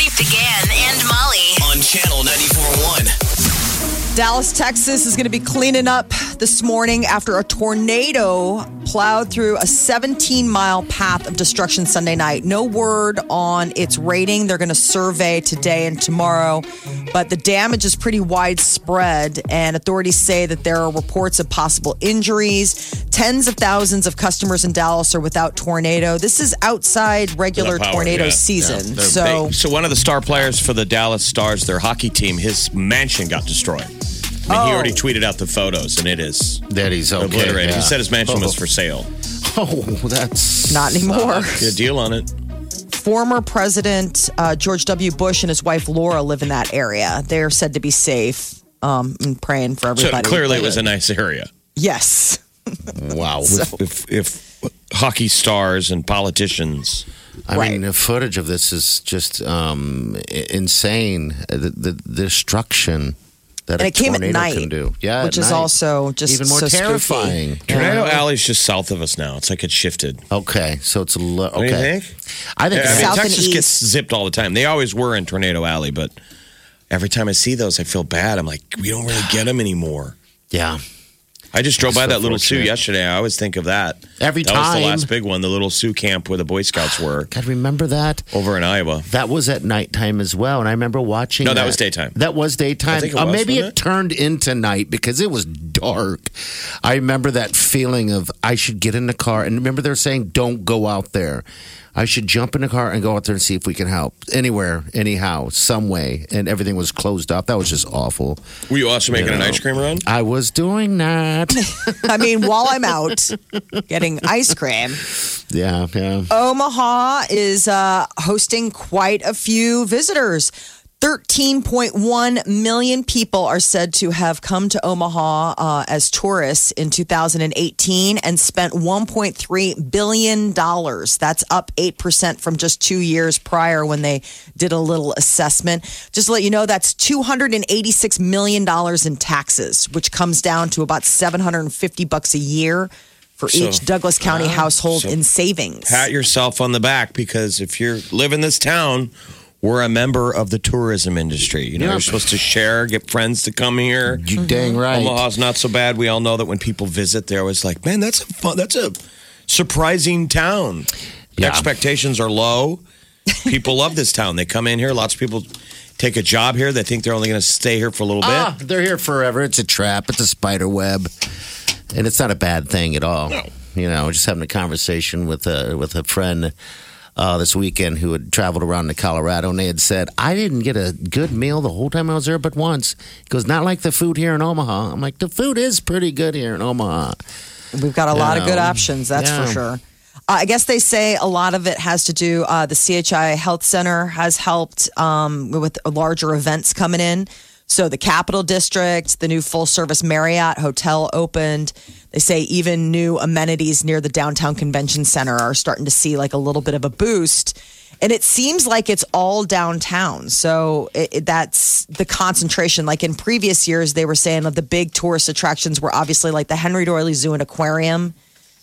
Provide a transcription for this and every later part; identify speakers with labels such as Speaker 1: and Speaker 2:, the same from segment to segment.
Speaker 1: With Big Party DeGan and Molly.
Speaker 2: on channel 94.1.
Speaker 3: Dallas, Texas is going to be cleaning up this morning after a tornado plowed through a 17 mile path of destruction Sunday night. No word on its rating. They're going to survey today and tomorrow, but the damage is pretty widespread, and authorities say that there are reports of possible injuries. Tens of thousands of customers in Dallas are without tornado. This is outside regular
Speaker 4: power,
Speaker 3: tornado
Speaker 4: yeah.
Speaker 3: season.
Speaker 4: They're
Speaker 3: so.
Speaker 4: big. so one of the star players for the Dallas Stars, their hockey team, his mansion got destroyed. I mean, he
Speaker 3: Oh.
Speaker 4: already tweeted out the photos, and it is
Speaker 5: That he's okay.
Speaker 4: obliterated.
Speaker 5: yeah.
Speaker 4: He said his mansion was
Speaker 5: Oh.
Speaker 4: for sale.
Speaker 5: Oh, that's
Speaker 3: Not anymore.
Speaker 4: Good deal on it.
Speaker 3: Former President uh, George W. Bush and his wife Laura live in that area. They're said to be safe. Um, and praying for
Speaker 4: So
Speaker 3: everybody.
Speaker 4: clearly, it was a nice area.
Speaker 3: yes.
Speaker 5: Wow.
Speaker 4: If, if, if hockey stars and politicians,
Speaker 5: I
Speaker 3: Right.
Speaker 5: mean, the footage of this is just um, insane. The, the, the destruction that
Speaker 3: And
Speaker 5: a
Speaker 3: it came at night,
Speaker 5: can do. Yeah,
Speaker 3: which is
Speaker 5: night.
Speaker 3: also just
Speaker 5: even more
Speaker 3: so spooky.
Speaker 5: terrifying.
Speaker 4: Tornado
Speaker 5: Yeah.
Speaker 4: Alley's just south of us now. It's like it shifted.
Speaker 5: Okay, so it's a lo- okay.
Speaker 4: What do you think?
Speaker 5: I think.
Speaker 4: Yeah, I mean,
Speaker 3: South and
Speaker 4: Texas
Speaker 3: east.
Speaker 4: gets zipped all the time. They always were in Tornado Alley, but every time I see those, I feel bad. I'm like, we don't really get them anymore.
Speaker 5: yeah.
Speaker 4: I just drove by
Speaker 5: So
Speaker 4: that little Sioux yesterday. I always think of that.
Speaker 5: Every
Speaker 4: that was
Speaker 5: time.
Speaker 4: the last big one, the little Sioux camp where the Boy Scouts were
Speaker 5: God, remember that?
Speaker 4: over in Iowa.
Speaker 5: That was at nighttime as well, and I remember watching.
Speaker 4: No, that was daytime.
Speaker 5: That was daytime.
Speaker 4: I think it
Speaker 5: Uh,
Speaker 4: was,
Speaker 5: maybe it,
Speaker 4: it?
Speaker 5: turned into night because it was dark. I remember that feeling of I should get in the car, and remember they're saying don't go out there. I should jump in the car and go out there and see if we can help anywhere, anyhow, some way, and everything was closed off. That was just awful.
Speaker 4: Were you also making an
Speaker 5: know.
Speaker 4: ice cream run?
Speaker 5: I was doing that.
Speaker 3: I mean, while I'm out getting ice cream,
Speaker 5: yeah, yeah.
Speaker 3: Omaha is uh, hosting quite a few visitors. 13.1 million people are said to have come to Omaha uh, as tourists in 2018 and spent $1.3 billion. That's up 8% from just two years prior when they did a little assessment. Just to let you know, that's $286 million in taxes, which comes down to about 750 bucks a year for
Speaker 4: So-
Speaker 3: each Douglas County household
Speaker 4: So-
Speaker 3: in savings.
Speaker 4: Pat yourself on the back because if you live in this town, we're a member of the tourism industry. You know,
Speaker 5: Yeah.
Speaker 4: you're supposed to share, get friends to come here.
Speaker 5: You dang right.
Speaker 4: Omaha's not so bad. We all know that when people visit, they're always like, "Man, that's a fun, that's a surprising town."
Speaker 5: Yeah.
Speaker 4: Expectations are low. People love this town. They come in here. Lots of people take a job here. They think they're only going to stay here for a little bit.
Speaker 5: Ah, they're here forever. It's a trap. It's a spider web, and it's not a bad thing at all. No. You know, just having a conversation with a with a friend uh, this weekend who had traveled around to Colorado, and they had said, "I didn't get a good meal the whole time I was there, but once." Goes, "Not like the food here in Omaha." I'm like, "The food is pretty good here in Omaha."
Speaker 3: We've got a lot of good options, that's
Speaker 5: Yeah.
Speaker 3: for sure. Uh, I guess they say a lot of it has to do. Uh, the CHI Health Center has helped um, with larger events coming in. So the Capitol District, the new full service Marriott hotel opened. They say even new amenities near the downtown convention center are starting to see like a little bit of a boost. And it seems like it's all downtown. So it, it- that's the concentration. Like in previous years, they were saying that the big tourist attractions were obviously like the Henry Doorly Zoo and Aquarium,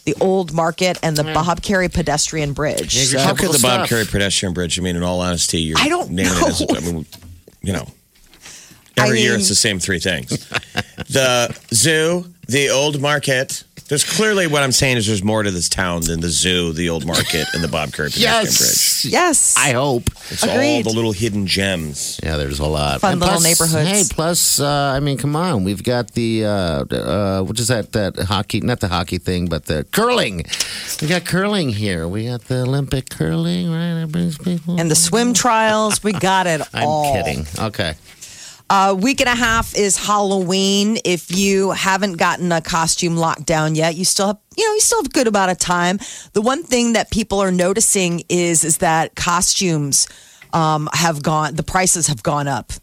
Speaker 3: the Old Market, and the Bob Kerrey Pedestrian Bridge.
Speaker 5: Yeah,
Speaker 3: So-
Speaker 4: How could the
Speaker 5: Typical
Speaker 4: Bob
Speaker 5: stuff.
Speaker 4: Kerrey pedestrian bridge? I mean, in all honesty, you're
Speaker 3: I don't
Speaker 4: naming it as
Speaker 3: know.
Speaker 4: I mean, you know,
Speaker 3: I
Speaker 4: every year
Speaker 3: mean-
Speaker 4: it's the same three things: the zoo, the old market. There's clearly what I'm saying is there's more to this town than the zoo, the old market, and the Bob Kerrey pedestrian bridge.
Speaker 5: Yes,
Speaker 3: yes.
Speaker 5: I hope.
Speaker 4: It's all the little hidden gems.
Speaker 5: Yeah, there's a lot.
Speaker 3: Fun
Speaker 5: And
Speaker 3: little
Speaker 5: plus-
Speaker 3: neighborhoods.
Speaker 5: Hey, plus, uh, I mean, come on, we've got the uh, uh, what is that? That hockey, not the hockey thing, but the curling. We got curling here. We got the Olympic curling, right? That brings people.
Speaker 3: and the swim trials, we got it
Speaker 5: I'm
Speaker 3: all.
Speaker 5: kidding. Okay.
Speaker 3: A week and a half is Halloween. If you haven't gotten a costume locked down yet, you still have, you know, you still have a good amount of time. The one thing that people are noticing is is that costumes um, have gone. The prices have gone up.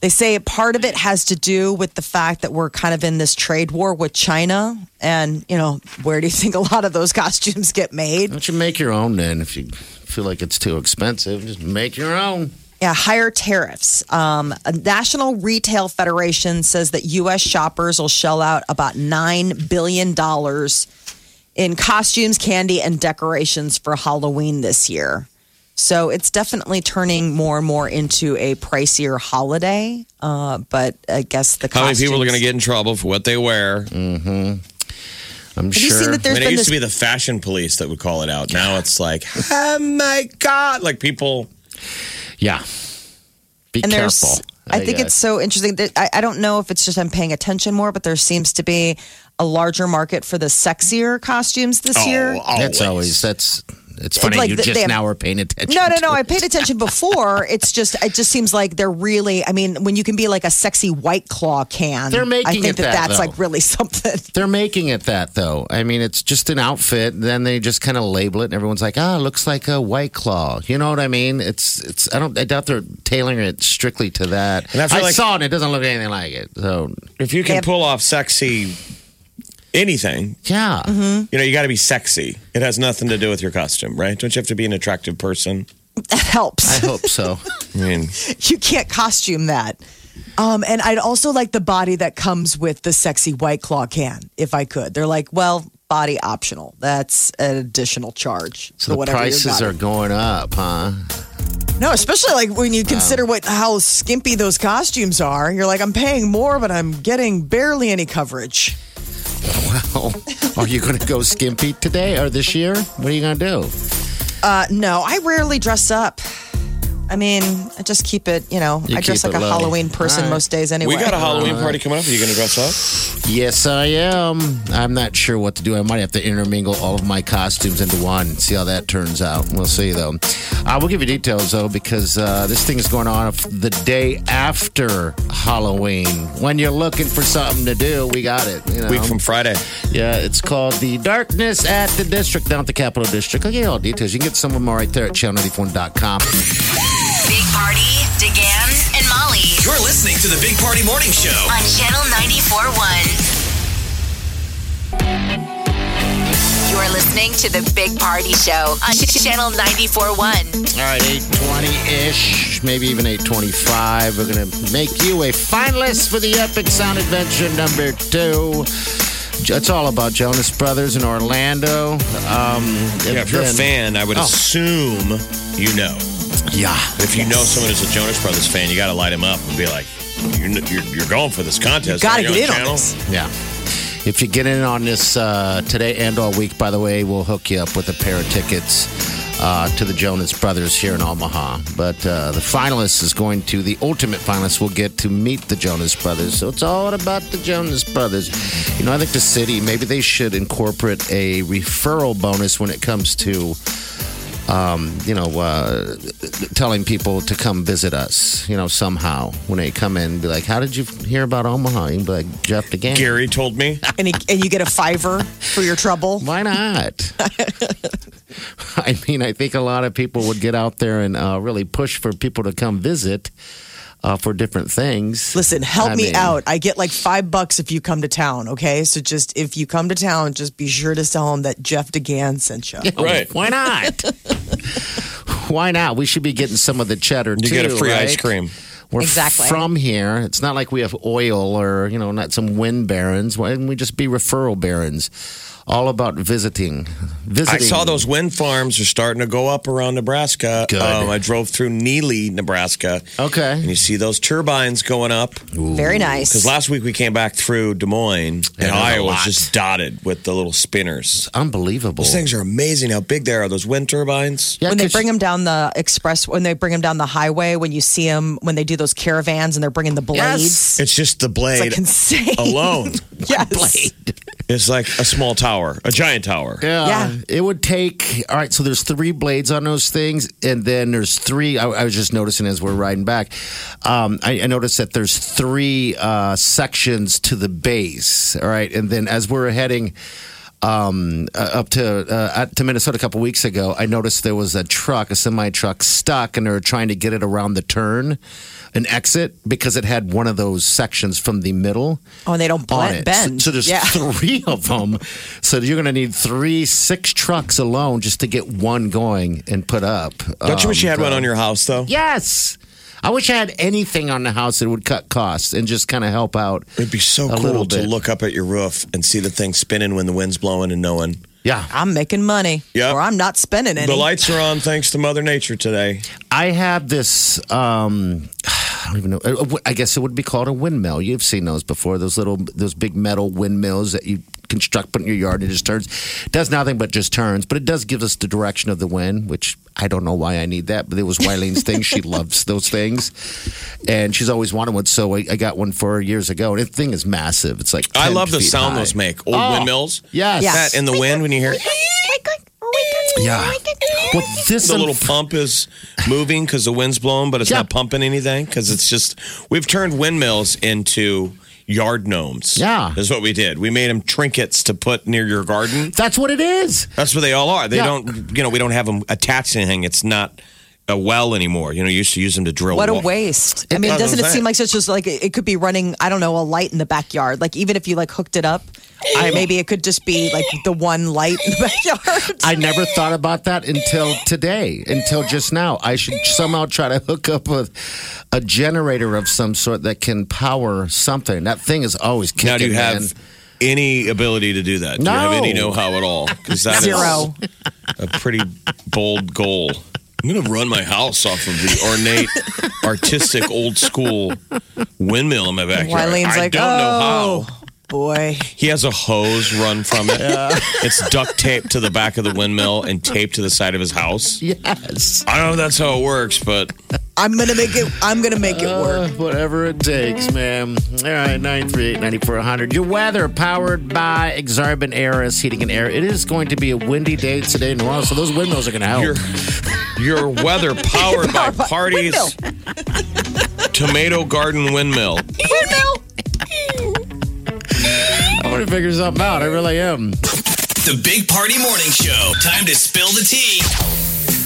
Speaker 3: They say part of it has to do with the fact that we're kind of in this trade war with China, and you know, where do you think a lot of those costumes get made?
Speaker 5: Don't you make your own then? If you feel like it's too expensive, just make your own.
Speaker 3: Yeah, higher tariffs. Um, a National Retail Federation says that U.S. shoppers will shell out about nine billion dollars in costumes, candy, and decorations for Halloween this year. So it's definitely turning more and more into a pricier holiday. Uh, but I guess the
Speaker 4: How many people are going to get in trouble for what they wear?
Speaker 5: I'm
Speaker 3: Have
Speaker 5: sure.
Speaker 3: you seen that
Speaker 4: I
Speaker 3: there's
Speaker 4: mean, it
Speaker 3: been
Speaker 4: used
Speaker 3: this
Speaker 4: to be the fashion police that would call it out. Now it's like, oh my God. Like people,
Speaker 5: yeah. Be
Speaker 3: and
Speaker 5: careful.
Speaker 3: there's I think
Speaker 5: guess.
Speaker 3: it's so interesting that I, I don't know if it's just I'm paying attention more, but there seems to be a larger market for the sexier costumes this oh, year.
Speaker 5: That's always that's. It's funny
Speaker 3: like
Speaker 5: you
Speaker 3: the-
Speaker 5: just
Speaker 3: they have-
Speaker 5: now are paying attention.
Speaker 3: No, no,
Speaker 5: to
Speaker 3: no. I paid attention before. It's just, it just seems like they're really. I mean, when you can be like a sexy white claw can,
Speaker 5: They're making
Speaker 3: I think
Speaker 5: it
Speaker 3: that,
Speaker 5: that,
Speaker 3: that's
Speaker 5: though.
Speaker 3: like really something.
Speaker 5: They're making it that though. I mean, it's just an outfit. Then they just kind of label it, and everyone's like, "Ah, it looks like a white claw." You know what I mean? It's it's. I don't. I doubt they're tailoring it strictly to that.
Speaker 4: And I feel like-
Speaker 5: saw it. It doesn't look anything like it. So
Speaker 4: if you can
Speaker 3: Yep.
Speaker 4: pull off sexy anything,
Speaker 5: yeah,
Speaker 3: Mm-hmm.
Speaker 4: you know, you got to be sexy. It has nothing to do with your costume, right? Don't you have to be an attractive person?
Speaker 3: That helps.
Speaker 5: I hope so.
Speaker 4: I mean,
Speaker 3: you can't costume that. Um, and I'd also like the body that comes with the sexy white claw can, if I could. They're like, well, body optional. That's an additional charge.
Speaker 5: So the
Speaker 3: whatever you
Speaker 5: prices are going up, huh?
Speaker 3: No, especially like when you consider what how skimpy those costumes are. You're like, I'm paying more, but I'm getting barely any coverage.
Speaker 5: Well, are you going to go skimpy today or this year? What are you going to do?
Speaker 3: Uh, no, I rarely dress up. I mean, I just keep it, you know,
Speaker 5: You
Speaker 3: I dress
Speaker 5: keep
Speaker 3: like
Speaker 5: it
Speaker 3: a
Speaker 5: low.
Speaker 3: Halloween person
Speaker 5: All right.
Speaker 3: most days anyway.
Speaker 4: we got a Halloween party coming up. Are you going to dress up?
Speaker 5: Yes, I am. I'm not sure what to do. I might have to intermingle all of my costumes into one. See how that turns out. We'll see, though. Uh, we'll give you details, though, because uh, this thing is going on the day after Halloween. When you're looking for something to do, we got it. You know?
Speaker 4: Week from Friday.
Speaker 5: Yeah, it's called the Darkness at the District down at the Capitol District. I'll get you all details. You can get some of them right there at channel94.com.
Speaker 1: Big Party, DeGan, and Molly
Speaker 2: You're listening to the Big Party Morning Show.
Speaker 1: on Channel 94.1. You're listening to the Big Party Show on Channel 94.1.
Speaker 5: All right, 820-ish, maybe even 825. We're going to make you a finalist for the Epic Sound Adventure number two. It's all about Jonas Brothers in Orlando. Um,
Speaker 4: Yeah, if you're a fan, I would
Speaker 5: Oh.
Speaker 4: assume you know.
Speaker 5: Yeah.
Speaker 4: If you know someone who's a Jonas Brothers fan, you got to light him up and be like, "You're you're, you're going for this contest.
Speaker 3: Got to get in on this.
Speaker 5: Yeah. If you get in on this uh, today and all week, by the way, we'll hook you up with a pair of tickets uh, to the Jonas Brothers here in Omaha. But uh, the finalist is going to, the ultimate finalist will get to meet the Jonas Brothers. So it's all about the Jonas Brothers. You know, I think the city, maybe they should incorporate a referral bonus when it comes to. Um, you know, uh, telling people to come visit us, you know, somehow when they come in, be like, How did you hear about Omaha? You can be like, Jeff DeGan.
Speaker 4: Gary told me.
Speaker 3: and, he, and you get a fiver for your trouble.
Speaker 5: Why not? I mean, I think a lot of people would get out there and uh, really push for people to come visit uh, for different things.
Speaker 3: Listen, help
Speaker 5: I
Speaker 3: me
Speaker 5: mean,
Speaker 3: out. I get like five bucks if you come to town, okay? So just if you come to town, just be sure to tell them that Jeff DeGan sent you.
Speaker 4: Right.
Speaker 5: Why not? Why not? We should be getting some of the cheddar
Speaker 4: You
Speaker 5: too.
Speaker 4: get a free
Speaker 5: right?
Speaker 4: ice cream.
Speaker 5: We're
Speaker 3: Exactly.
Speaker 5: from here. It's not like we have oil or, you know, not some wind barons. Why didn't we just be referral barons? All about visiting. Visiting.
Speaker 4: I saw those wind farms are starting to go up around Nebraska.
Speaker 5: Good.
Speaker 4: Um, I drove through Neligh, Nebraska.
Speaker 5: Okay.
Speaker 4: And you see those turbines going up.
Speaker 3: Very nice.
Speaker 4: Because last week we came back through Des Moines,
Speaker 5: Yeah,
Speaker 4: and
Speaker 5: there's
Speaker 4: Iowa was just dotted with the little spinners.
Speaker 5: Unbelievable.
Speaker 4: Those things are amazing how big they are, those wind turbines.
Speaker 5: Yeah,
Speaker 3: when they bring them down the express, when they bring them down the highway, when you see them, when they do those caravans and they're bringing the blades,
Speaker 5: Yes.
Speaker 4: It's just the
Speaker 3: it's
Speaker 4: blade
Speaker 3: like insane.
Speaker 4: alone.
Speaker 3: yes. Blade.
Speaker 4: It's like a small tower, a giant tower.
Speaker 5: Yeah,
Speaker 3: Yeah.
Speaker 5: It would take. All right. So there's three blades on those things, and then there's three. I, I was just noticing as we're riding back. Um, I, I noticed that there's three uh, sections to the base. All right, and then as we're heading. um, uh, up to uh, at- to Minnesota a couple weeks ago, I noticed there was a truck, a semi truck, stuck, and they were trying to get it around the turn, an exit, because it had one of those sections from the middle.
Speaker 3: Oh, and they don't
Speaker 5: on
Speaker 3: blend,
Speaker 5: it.
Speaker 3: bend.
Speaker 5: So, so there's
Speaker 3: yeah.
Speaker 5: three of them. So you're going to need three, six trucks alone just to get one going and put up.
Speaker 4: Don't you wish you
Speaker 5: Um,
Speaker 4: had one on your house though?
Speaker 5: Yes. I wish I had anything on the house that would cut costs and just kind of help out.
Speaker 4: It'd be so cool to
Speaker 5: bit.
Speaker 4: look up at your roof and see the thing spinning when the wind's blowing and knowing
Speaker 5: Yeah.
Speaker 3: I'm making money.
Speaker 4: Yep.
Speaker 3: Or I'm not spending any.
Speaker 4: the lights are on thanks to Mother Nature today.
Speaker 5: I have this. Um, I don't even know. uh, I guess it would be called a windmill. You've seen those before. Those little, those big metal windmills that you construct put in your yard. and It just turns. Does nothing but just turns. But it does give us the direction of the wind, which I don't know why I need that. But it was Wylene's thing. She loves those things, and she's always wanted one. So I, I got one for her years ago. And the thing is massive. It's like
Speaker 4: I
Speaker 5: 10
Speaker 4: love the sound
Speaker 5: high.
Speaker 4: those make. Old
Speaker 5: Oh,
Speaker 4: windmills.
Speaker 5: Yes.
Speaker 3: Yes.
Speaker 4: That in the wind when you hear
Speaker 5: Yeah. Well, this
Speaker 4: the little pump is moving because the wind's blowing, but it's
Speaker 5: Yeah.
Speaker 4: not pumping anything because it's just we've turned windmills into yard gnomes.
Speaker 5: Yeah.
Speaker 4: is what we did. We made them trinkets to put near your garden.
Speaker 5: That's what it is.
Speaker 4: That's what they all are. They
Speaker 5: Yeah.
Speaker 4: don't, you know, we don't have them attached to anything. It's not a well anymore. You know, you used to use them to drill.
Speaker 3: What a
Speaker 4: wa-
Speaker 3: waste. I mean,
Speaker 4: That's what
Speaker 3: doesn't
Speaker 4: I'm
Speaker 3: it seem like it's just like it it could be running, I don't know, a light in the backyard? Like even if you like hooked it up, I, maybe it could just be like the one light in the backyard.
Speaker 5: I never thought about that until today, until just now. I should somehow try to hook up a, a generator of some sort that can power something. That thing is always kicking.
Speaker 4: Now, do you have
Speaker 5: man.
Speaker 4: any ability to do that? Do you have any know-how at all? Because that is
Speaker 3: Zero.
Speaker 4: a pretty bold goal. I'm going to run my house off of the ornate, artistic, old school windmill in my backyard.
Speaker 3: Wylene's
Speaker 4: I
Speaker 3: like,
Speaker 4: don't
Speaker 3: oh,
Speaker 4: know how.
Speaker 3: Boy.
Speaker 4: He has a hose run from it. It's duct taped to the back of the windmill and taped to the side of his house.
Speaker 5: Yes.
Speaker 4: I don't know if that's how it works, but
Speaker 3: I'm going to make it, I'm going to make it work.
Speaker 5: Uh, whatever it takes, man. All right, 938 9400. Your weather powered by Exarban Airus Heating and Air. It is going to be a windy day today and tomorrow, so those windmills are going to help.
Speaker 4: your your weather powered by parties tomato garden windmill.
Speaker 5: I want to figure something out. I really am.
Speaker 2: The Big Party Morning Show. Time to spill the tea.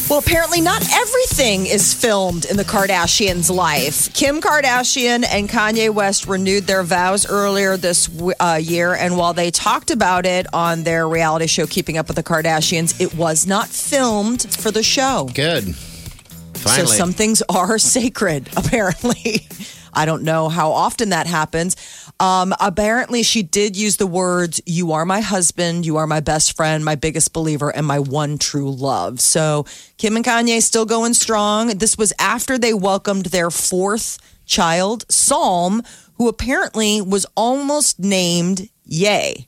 Speaker 3: Well, apparently, not everything is filmed in the Kardashians' life. Kim Kardashian and Kanye West renewed their vows earlier this uh, year, and while they talked about it on their reality show, Keeping Up with the Kardashians, it was not filmed for the show.
Speaker 5: Good. Finally.
Speaker 3: So some things are sacred, apparently. I don't know how often that happens. Um, apparently, she did use the words, You are my husband, you are my best friend, my biggest believer, and my one true love. So Kim and Kanye still going strong. This was after they welcomed their fourth child, Psalm, who apparently was almost named Yay.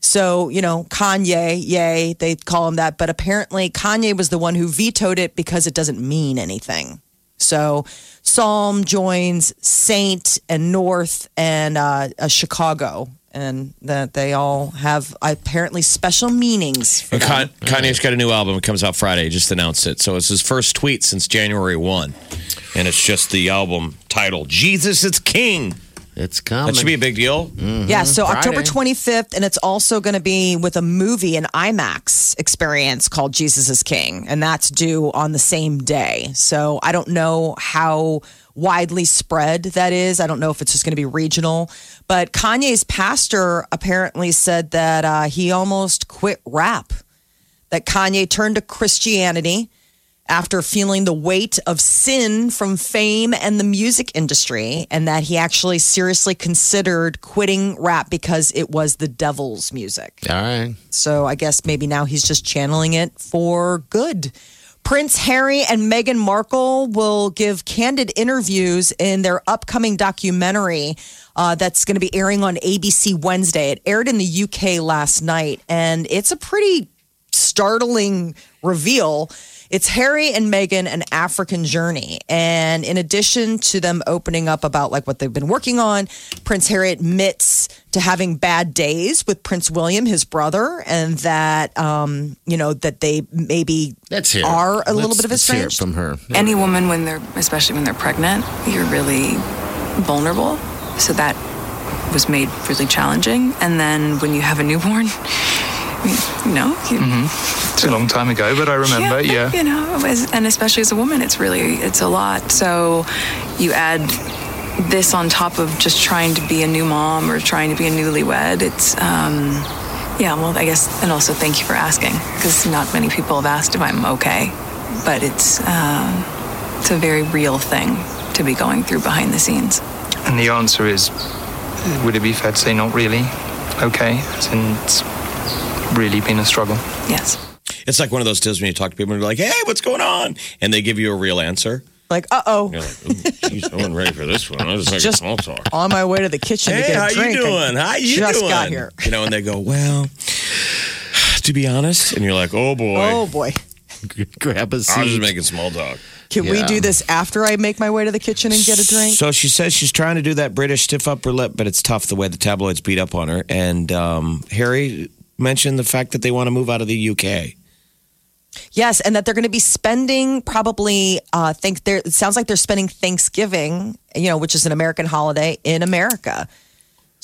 Speaker 3: So, you know, Kanye, yay, they call him that. But apparently, Kanye was the one who vetoed it because it doesn't mean anything. So, Psalm joins Saint and North and uh, uh, Chicago, and that they all have apparently special meanings. For
Speaker 4: And
Speaker 3: them.
Speaker 4: Kan- Kanye's got a new album. It comes out Friday. He just announced it. So it's his first tweet since January 1. And it's just the album title Jesus is King.
Speaker 5: It's coming.
Speaker 4: That should be a big deal.
Speaker 3: Yeah, so
Speaker 5: Friday.
Speaker 3: October 25th, and it's also going to be with a movie, an IMAX experience called Jesus is King, and that's due on the same day. So I don't know how widely spread that is. I don't know if it's just going to be regional. But Kanye's pastor apparently said that uh, he almost quit rap, that Kanye turned to Christianity after feeling the weight of sin from fame and the music industry, and that he actually seriously considered quitting rap because it was the devil's music.
Speaker 5: All right.
Speaker 3: So I guess maybe now he's just channeling it for good. Prince Harry and Meghan Markle will give candid interviews in their upcoming documentary uh, that's going to be airing on ABC Wednesday. It aired in the UK last night, and it's a pretty startling reveal. It's Harry and Meghan, an African journey. And in addition to them opening up about like what they've been working on, Prince Harry admits to having bad days with Prince William, his brother, and that um, you know, that they maybe
Speaker 5: Let's hear.
Speaker 3: are a little
Speaker 5: Let's-
Speaker 3: bit of
Speaker 5: let's hear from her.
Speaker 6: Any woman, when they're, especially when they're pregnant, you're really vulnerable. So that was made really challenging. And then when you have a newborn, You know, you,
Speaker 7: It's a long time ago, but I remember. Yeah.
Speaker 6: You know, as, and especially as a woman, it's really it's a lot. So you add this on top of just trying to be a new mom or trying to be a newlywed. It's um, yeah. Well, I guess, and also thank you for asking because not many people have asked if I'm okay, but it's uh, it's a very real thing to be going through behind the scenes.
Speaker 7: And the answer is, would it be fair to say not really? Okay, it's really been a struggle.
Speaker 6: Yes.
Speaker 4: It's like one of those deals when you talk to people and you're like, hey, what's going on? And they give you a real answer.
Speaker 3: Like, uh oh,
Speaker 4: You're like, ooh, geez, I wasn't ready for this one. I was just like
Speaker 3: Just-
Speaker 4: small talk.
Speaker 3: on my way to the kitchen to
Speaker 4: Hey,
Speaker 3: get a drink.
Speaker 4: you
Speaker 3: I
Speaker 4: doing? How you
Speaker 3: just
Speaker 4: doing?
Speaker 3: got here.
Speaker 4: You know, and they go, well, to be honest, and you're like, oh boy,
Speaker 3: Oh boy.
Speaker 5: Grab a
Speaker 4: I was
Speaker 5: seat.
Speaker 4: just making small talk.
Speaker 3: Can we do this after I make my way to the kitchen and get a drink?
Speaker 4: So she says she's trying to do that British stiff upper lip, but it's tough the way the tabloids beat up on her. And um, Harry mentioned the fact that they want to move out of the UK.
Speaker 3: Yes, and that they're going to be spending probably. Uh, think there. It sounds like they're spending Thanksgiving, you know, which is an American holiday in America.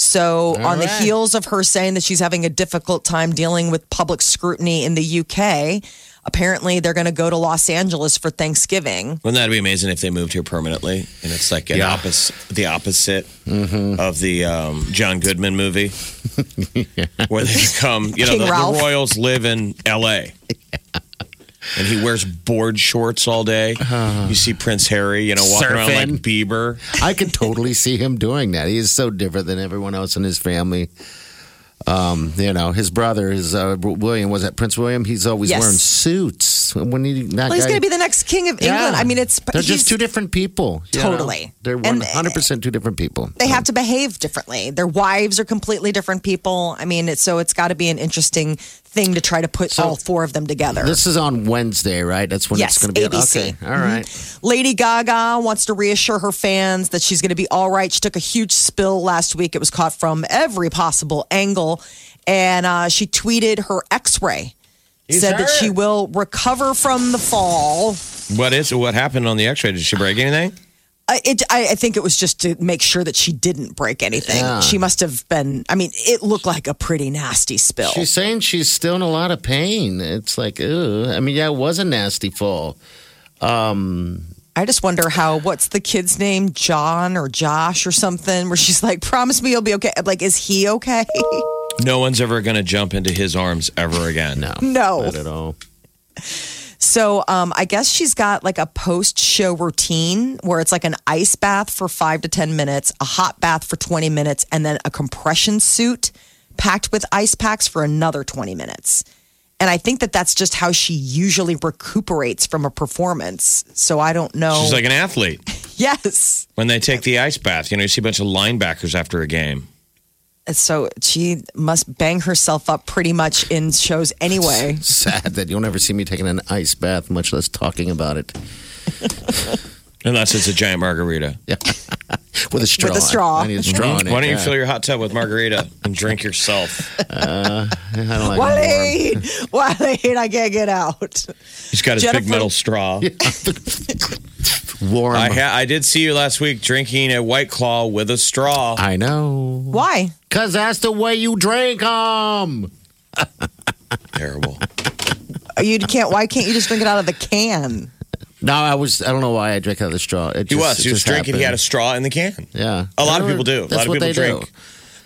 Speaker 3: So, on the heels of her saying that she's having a difficult time dealing with public scrutiny in the UK, apparently they're going to go to Los Angeles for Thanksgiving.
Speaker 4: Wouldn't that be amazing if they moved here permanently? And it's like an
Speaker 5: Yeah.
Speaker 4: opposite, the opposite of the um, John Goodman movie, where they come. You know, the, the Royals live in L.A. And he wears board shorts all day. You see Prince Harry, you know, walking around like Bieber.
Speaker 5: I could totally see him doing that. He is so different than everyone else in his family. Um, you know, his brother, his uh, William, was that Prince William? He's always
Speaker 3: Yes.
Speaker 5: wearing suits. When he, that
Speaker 3: Well, he's going to be the next king of England. I mean, it's
Speaker 5: they're just two different people. you know?
Speaker 3: Totally.
Speaker 5: they're one hundred percent two different people.
Speaker 3: they have to behave differently. Their wives are completely different people. I mean, it's, so it's got to be an interesting thing to try to put
Speaker 5: So-
Speaker 3: all four of them together.
Speaker 5: This is on Wednesday, right? That's when
Speaker 3: Yes,
Speaker 5: it's going to be.
Speaker 3: ABC.
Speaker 5: Okay, all right.
Speaker 3: Lady Gaga wants to reassure her fans that she's going to be all right. She took a huge spill last week. It was caught from every possible angle. And uh, she tweeted her x ray, said that she will recover from the fall.
Speaker 4: What is what happened on the X-ray? Did she break anything?
Speaker 3: I, it, I, I think it was just to make sure that she didn't break anything.
Speaker 5: Yeah.
Speaker 3: She must have been, I mean, it looked like a pretty nasty spill.
Speaker 5: She's saying she's still in a lot of pain. It's like, ugh. I mean, yeah, it was a nasty fall. Um,
Speaker 3: I just wonder how, what's the kid's name? John or Josh or something, where she's like, promise me you'll be okay. Like, is he okay?
Speaker 4: No one's ever going to jump into his arms ever again.
Speaker 5: no,
Speaker 3: No.
Speaker 5: not at all.
Speaker 3: So um, I guess she's got like a post show routine where it's like an ice bath for five to 10 minutes, a hot bath for 20 minutes, and then a compression suit packed with ice packs for another 20 minutes. And I think that that's just how she usually recuperates from a performance. So I don't know.
Speaker 4: She's like an athlete.
Speaker 3: yes.
Speaker 4: When they take the ice bath, you know, you see a bunch of linebackers after a game.
Speaker 3: Uh, so she must bang herself up pretty much in shows anyway.
Speaker 5: Sad that you'll never see me taking an ice bath, much less talking about it
Speaker 4: Unless it's a giant margarita. Yeah.
Speaker 5: with a straw.
Speaker 3: With a straw.
Speaker 5: I need a straw in.
Speaker 4: Why don't you
Speaker 5: yeah.
Speaker 4: fill your hot tub with margarita and drink yourself?
Speaker 5: Uh, I don't like warm.
Speaker 3: Waleed, Waleed, I can't get out.
Speaker 4: He's got his
Speaker 3: Jennifer-
Speaker 4: big metal straw.
Speaker 5: Warm.
Speaker 4: I, ha- I did see you last week drinking a White Claw with a straw.
Speaker 5: I know.
Speaker 3: Why?
Speaker 5: Cause that's the way you drink them.
Speaker 4: Terrible.
Speaker 3: You can't. Why can't you just drink it out of the can?
Speaker 5: No, I was. I don't know why I drank out of the straw. It
Speaker 4: He
Speaker 5: just-
Speaker 4: was. He was
Speaker 5: just
Speaker 4: drinking. He had a straw in the can.
Speaker 5: Yeah,
Speaker 4: A lot of people do. A
Speaker 5: That's
Speaker 4: lot of
Speaker 5: what
Speaker 4: people
Speaker 5: they
Speaker 4: drink.
Speaker 5: do.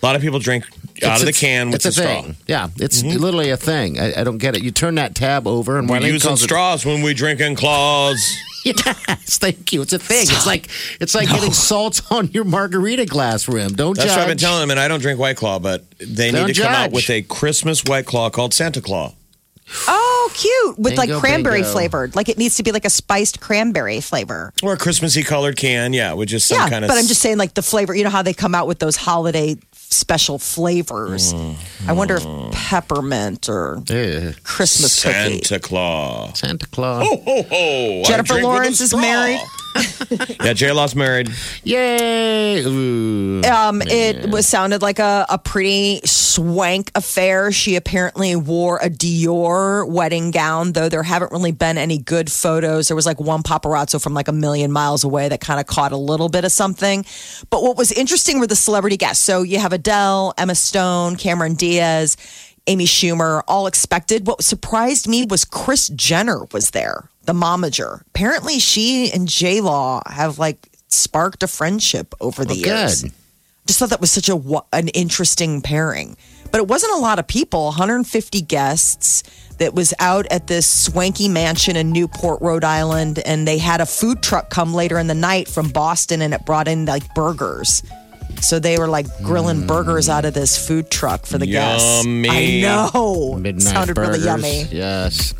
Speaker 4: A lot of people drink out of the can with
Speaker 5: it's
Speaker 4: the
Speaker 5: a
Speaker 4: straw.
Speaker 5: thing. Yeah, it's mm-hmm. literally a thing. I, I don't get it. You turn that tab over, and
Speaker 4: We're
Speaker 5: Marlene
Speaker 4: using
Speaker 5: calls it-
Speaker 4: straws when we drinking claws.
Speaker 5: Yes, thank you. It's a thing. It's like it's like getting salt on your margarita glass rim. Don't
Speaker 4: That's
Speaker 5: judge.
Speaker 4: what I've been telling them, and I don't drink White Claw, but they need
Speaker 5: Don't
Speaker 4: to come out with a Christmas White Claw called Santa Claw.
Speaker 3: Oh, cute! With
Speaker 5: Bingo,
Speaker 3: like cranberry
Speaker 5: bingo.
Speaker 3: flavored. Like it needs to be like a spiced cranberry flavor.
Speaker 4: Or a Christmassy colored can, yeah, with just some
Speaker 3: yeah,
Speaker 4: kind of.
Speaker 3: but I'm just saying, like the flavor. You know how they come out with those holiday special flavors. Mm-hmm. I wonder if peppermint or
Speaker 5: Yeah.
Speaker 3: Christmas cookie.
Speaker 4: Santa Claus.
Speaker 5: Santa Claus.
Speaker 4: Ho, ho, ho.
Speaker 3: Jennifer
Speaker 4: drink with a
Speaker 3: Lawrence is
Speaker 4: straw.
Speaker 3: married.
Speaker 4: yeah, J Law's married.
Speaker 5: Yay! Ooh.
Speaker 3: Um, it was sounded like a, a pretty swank affair. She apparently wore a Dior wedding gown, though there haven't really been any good photos. There was like one paparazzo from like a million miles away that kind of caught a little bit of something. But what was interesting were the celebrity guests. So you have Adele, Emma Stone, Cameron Diaz. Amy Schumer, all expected. What surprised me was Kris Jenner was there, the momager. Apparently, she and J Law have like sparked a friendship over the
Speaker 5: Well,
Speaker 3: years.
Speaker 5: good.
Speaker 3: Just thought that was such a an interesting pairing. But it wasn't a lot of people, 150 guests that was out at this swanky mansion in Newport, Rhode Island and they had a food truck come later in the night from Boston and it brought in like burgers. So they were like grilling mm. burgers out of this food truck for the guests.
Speaker 4: Yummy.
Speaker 3: I know.
Speaker 5: Midnight
Speaker 3: Sounded
Speaker 5: burgers.
Speaker 3: really yummy.
Speaker 5: Yes.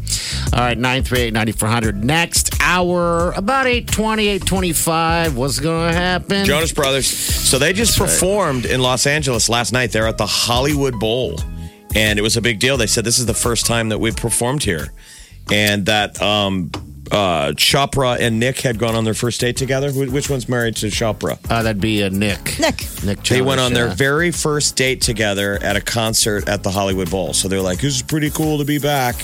Speaker 5: All right, 938 9400. Next hour, about 820, 825. What's going to happen?
Speaker 4: Jonas Brothers. So they just performed in Los Angeles last night. They're at the Hollywood Bowl, and it was a big deal. They said this is the first time that we've performed here, and that um, uh, Chopra and Nick had gone on their first date together. Wh- Which one's married to Chopra?
Speaker 5: Uh, that'd be a Nick.
Speaker 3: Nick.
Speaker 5: Nick
Speaker 4: They went
Speaker 5: Jonas,
Speaker 4: on their
Speaker 5: yeah.
Speaker 4: very first date together at a concert at the Hollywood Bowl. So they're like, "This is pretty cool to be back."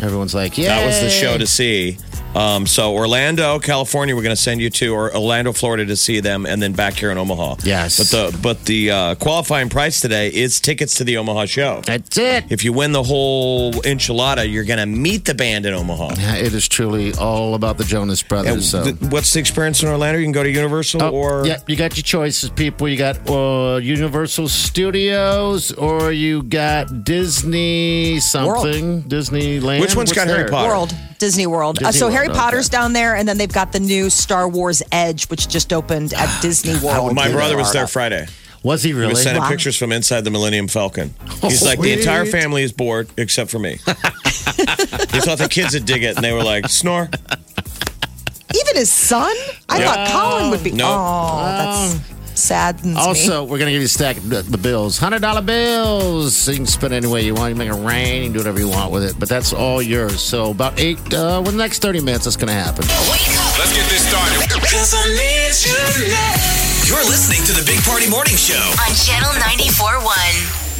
Speaker 5: Everyone's like, yeah.
Speaker 4: That was the show to see. Um, so Orlando, California, we're going to send you to, or Orlando, Florida, to see them, and then back here in Omaha.
Speaker 5: Yes.
Speaker 4: But the but the uh, qualifying price today is tickets to the Omaha show.
Speaker 5: That's it.
Speaker 4: If you win the whole enchilada, you're going to meet the band in Omaha.
Speaker 5: Yeah, It is truly all about the Jonas
Speaker 4: And
Speaker 5: Brothers. So.
Speaker 4: th- what's the experience in Orlando? You can go to Universal
Speaker 5: Oh,
Speaker 4: or
Speaker 5: yeah, you got your choices, people. You got uh, Universal Studios, or you got Disney something, Disneyland.
Speaker 4: Which one's
Speaker 5: What's
Speaker 4: got Harry? Potter?
Speaker 3: World, Disney World. uh, so
Speaker 5: World,
Speaker 3: Harry
Speaker 5: okay.
Speaker 3: Potter's down there, and then they've got the new Star Wars Edge, which just opened at Disney World.
Speaker 4: My brother was there Friday.
Speaker 5: Was he really?
Speaker 4: He
Speaker 5: really?
Speaker 4: was sending
Speaker 3: Wow.
Speaker 4: pictures from inside the Millennium Falcon. Oh, He's like, the entire family is bored except for me. he thought the kids would dig it, and they were like, snore.
Speaker 3: Even his son? I
Speaker 4: Yeah.
Speaker 3: thought Colin would be.
Speaker 4: No.
Speaker 3: Oh, that's saddens me.
Speaker 5: Also, we're gonna give you a stack of the, the bills, hundred dollar bills. So you can spend any way you want. You make it rain. You can do whatever you want with it. But that's all yours. So about eight, uh, within the next thirty minutes, that's gonna happen.
Speaker 2: Let's get this started. You're listening to the Big Party Morning Show.
Speaker 1: On Channel 94.1.